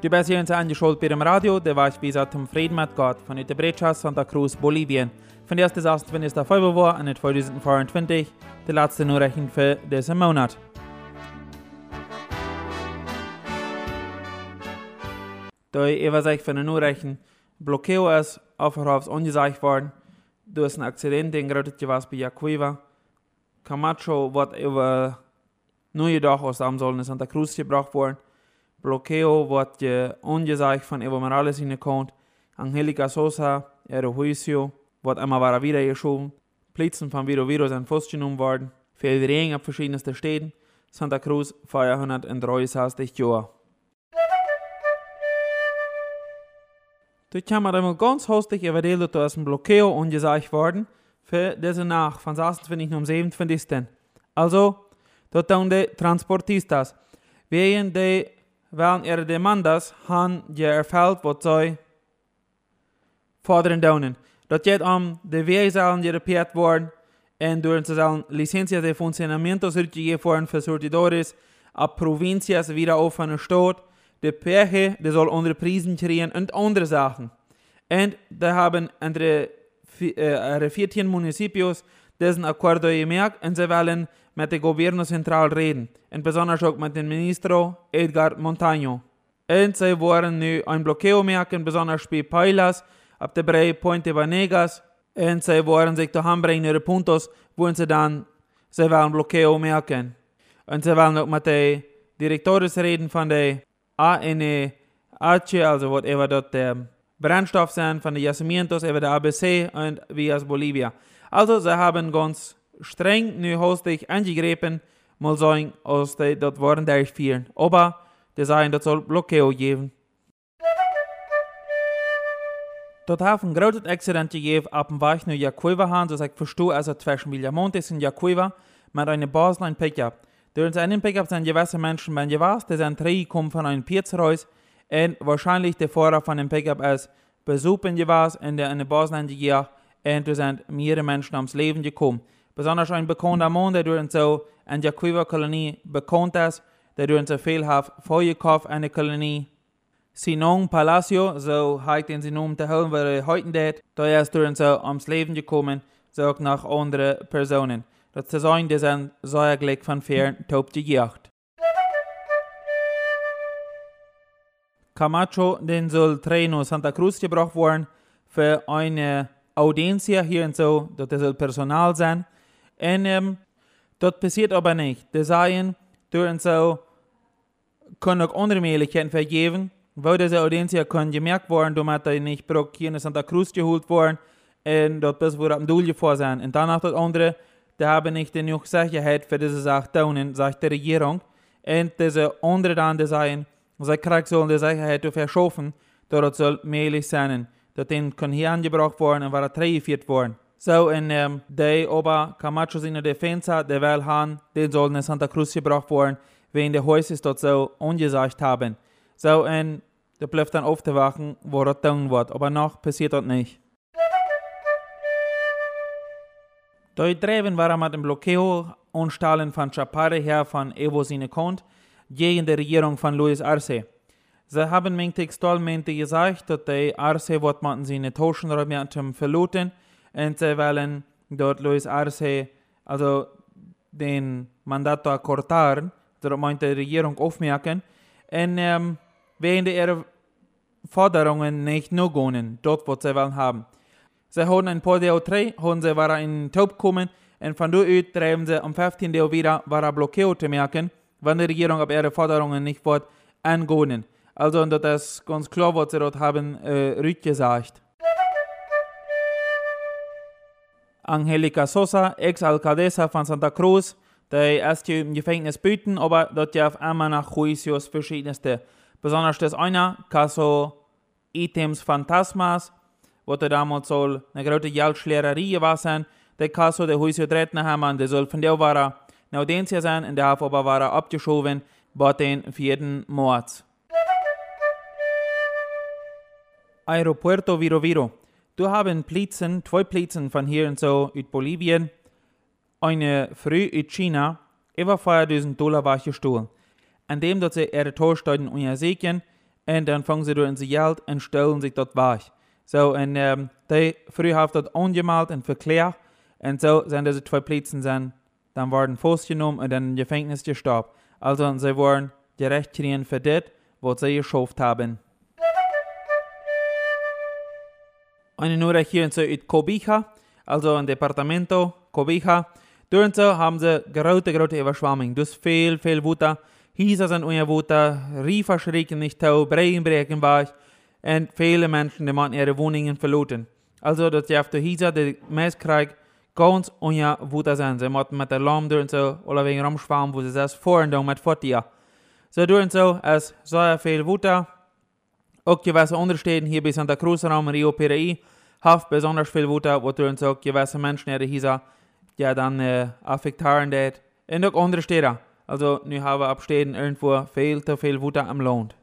Du bist hier uns angeschult bei dem Radio, der war ich bis zum Frieden mit Gott von der Brechas Santa Cruz, Bolivien. Von der 1. 28. Februar an 2024, der letzte Nachrichten für diesen Monat. Ich übersicht von den Nachrichten, Blockeo ist aufs ungesagt worden, durch ein Akzident, den gerade was bei Jacuiva. Camacho wird über neue Dach aus Amsolen in Santa Cruz gebracht worden. Bloqueo wird je ungesagt von Evo Morales hingekommen. Angelica Sosa, ihre Juicio, wird einmal wieder wieder geschoben. Plätzen von Viro Viro sind festgenommen worden. Für die Regen auf verschiedensten Städten. Santa Cruz 463 Jahre. Du kann man einmal ganz hostig erzählen, dass ein Blockeo ungesagt worden für diese Nacht von 26 um 27. Also, dort tun die Transportistas. Wegen die während ihre demandas han je erfällt wat zij forderen donen. Dat geht um de weesalen die repiert worden en door ze zullen licencias de funcionamiento zurückgegeben worden für sortidores a provincias wieder auf eine Stadt. De Perche, der soll andere Prisen kriegen und andere Sachen. Und da haben andere äh, 14 Municipios diesen Acuerdo gemerkt und sie wollen mit dem Gobierno Central reden, und besonders auch mit dem Ministro Edgar Montaño. Und sie wollen nu ein Blockeo merken, besonders bei Pailas, ab der Brei Puente Vanegas, und sie wollen sich daheim bringen ihre Puntos, wo sie dann sie wollen Blockeo merken. Und sie wollen auch mit den Direktoren reden von der ANEH, also whatever dort der Brennstoff sind, von den Yacimientos, über der ABC und wie aus Bolivia. Also sie haben ganz streng nu hostig angegriffen, mal sagen, als die dort waren durchführen. Aber die sagen, das soll Blockeo geben. Dort haben große Accident gegeben, ab dem Weg nach Jacuiva haben, so ich verstehe, also zwischen Villamontes und Jacuiva, mit einem Basel Pickup. Durch einen Pickup sind gewisse Menschen, wenn ihr was, die sind drei kommen von einem Pirzreus, und wahrscheinlich der Fahrer von dem Pickup ist besuchen gewesen, und der in den Basel gegeben, und da sind mehrere Menschen ums Leben gekommen. Besonders ein bekannter Mann, der durch so in der Kolonie bekannt ist, der durch so viel hat vorgekauft in der Kolonie. Sinon Palacio, so heißt den Sinon zu holen, weil er heute dort, da ist durch so ums Leben gekommen, so auch nach anderen Personen. Das zu sein, die sind säuerlich von fern top gejagt. Camacho, den soll Treno Santa Cruz gebracht worden für eine Audiencia hier und so, das soll Personal sein. Und ähm, das passiert aber nicht. Die sagen, durch und so können auch andere Möglichkeiten vergeben, wo diese Audiencia können gemerkt worden, damit er nicht Brock hier in Santa Cruz geholt worden und dort bis wurde am Dulje vor sein. Und danach das andere, die haben nicht genug Sicherheit für diese Sache tun, sagt die Regierung. Und diese andere dann, die sagen, sie kriegen sollen die Sicherheit verschaffen, dort soll möglich sein. Dort können hier angebracht worden und war geführt worden. So, in um, de oba Camacho in der Defensa, der will han, den sollen in Santa Cruz gebracht worden, wegen der Häuser dort so ungesagt haben. So, und der bleibt dann aufzuwachen, wo das tun wird, aber noch passiert das nicht. Dort drüben war er mit dem Blockeo und Stahlen von Chapare her von Evo Sinekont gegen die Regierung von Luis Arce. Sie haben mir textualmente gesagt, dass die Arce wird man seine Taschenräume verluten, und sie wollen dort Luis Arce, also den Mandato accortar, dort meinte die Regierung aufmerken, und ähm, wegen ihrer Forderungen nicht nur gehen, dort wo sie wollen haben. Sie haben ein Deo 3, haben sie waren in Taub gekommen, und von dort treiben sie am 15. Deo wieder, war Blockeo zu merken, wenn die Regierung auf ihre Forderungen nicht wird angehen. Also, und das ganz klar, was sie dort haben, äh, rückgesagt. Angelica Sosa, Ex-Alcaldesa von Santa Cruz, die erst im Gefängnis büten, aber dort ja auf einmal nach Juicios verschiedenste. Besonders das eine, Caso Items Phantasmas, wo der damals soll eine große Geldschlägerei sein. Der Caso der Juicio treten haben, der soll von der war eine Audiencia sein, und der hat aber war abgeschoben, bei den vierten Mord. Aeropuerto Viro Viro. Du haben Plätzen, zwei Plätzen von hier und so in Bolivien, eine früh in China, über 4000 Dollar war gestohlen. An dem dort sie ihre Torsteine untersuchen und dann fangen sie durch ins Geld und stellen sich dort weg. So, und ähm, die früher haben dort angemalt und verklärt und so sind diese zwei Plätze sind, dann wurden festgenommen und dann im Gefängnis gestorben. Also sie wurden gerecht kriegen für das, was sie geschafft haben. Eine Nura hier in Cobija, also ein Departamento Cobija. Dort haben sie große, große Überschwemmung. Dus viel, viel Wutter. Hier sind unter Wutter, Riefer schrecken nicht tau, brechen war und viele Menschen, die man ihre Wohnungen verloren. Also, das ist hier der Messkrieg ganz unter Wutter sein. Sie mussten mit der Lärm durch so, oder wegen Rumschwamm, wo sie das vorhin dann mit fortieren. So, durch so, es sehr viel Wutter. Auch gewisse Unterstädten hier bei Santa Cruz Raum Rio Piraí haben besonders viel Wutter, wo durch so gewisse Menschen hier ja dann äh, affektieren det. Auch andere Städte. Also, nu haben wir abstehen irgendwo viel zu viel Wutter am Land.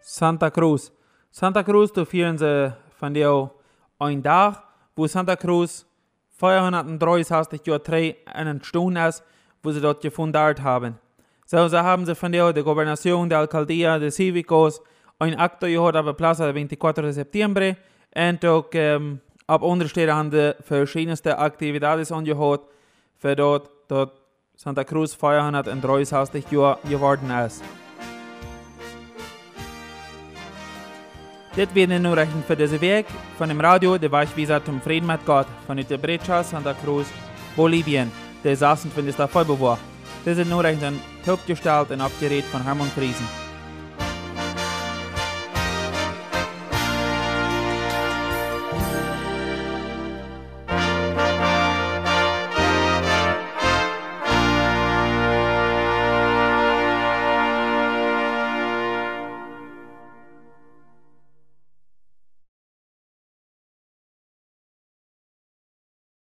Santa Cruz. Santa Cruz, da führen sie von dir ein Tag, wo Santa Cruz 433 Jahre drei entstanden ist, wo sie dort gefunden haben. So, so haben sie von der Gobernación, der Alcaldía, de Cívicos, ein acto gehört auf der Plaza del 24 de septiembre und auch ähm, ab Unterstehen haben die verschiedenste Aktivitäten angehört, für dort, dort Santa Cruz 433 Jahre geworden ist. Das wäre nur rechnen für diese Weg von dem Radio, der Weichwieser zum Frieden mit Gott, von der Brecha, Santa Cruz, Bolivien, der saßen von der Vollbewahrt. Diese Nachrichten sind top gestellt und abgerät von Hermann Friesen.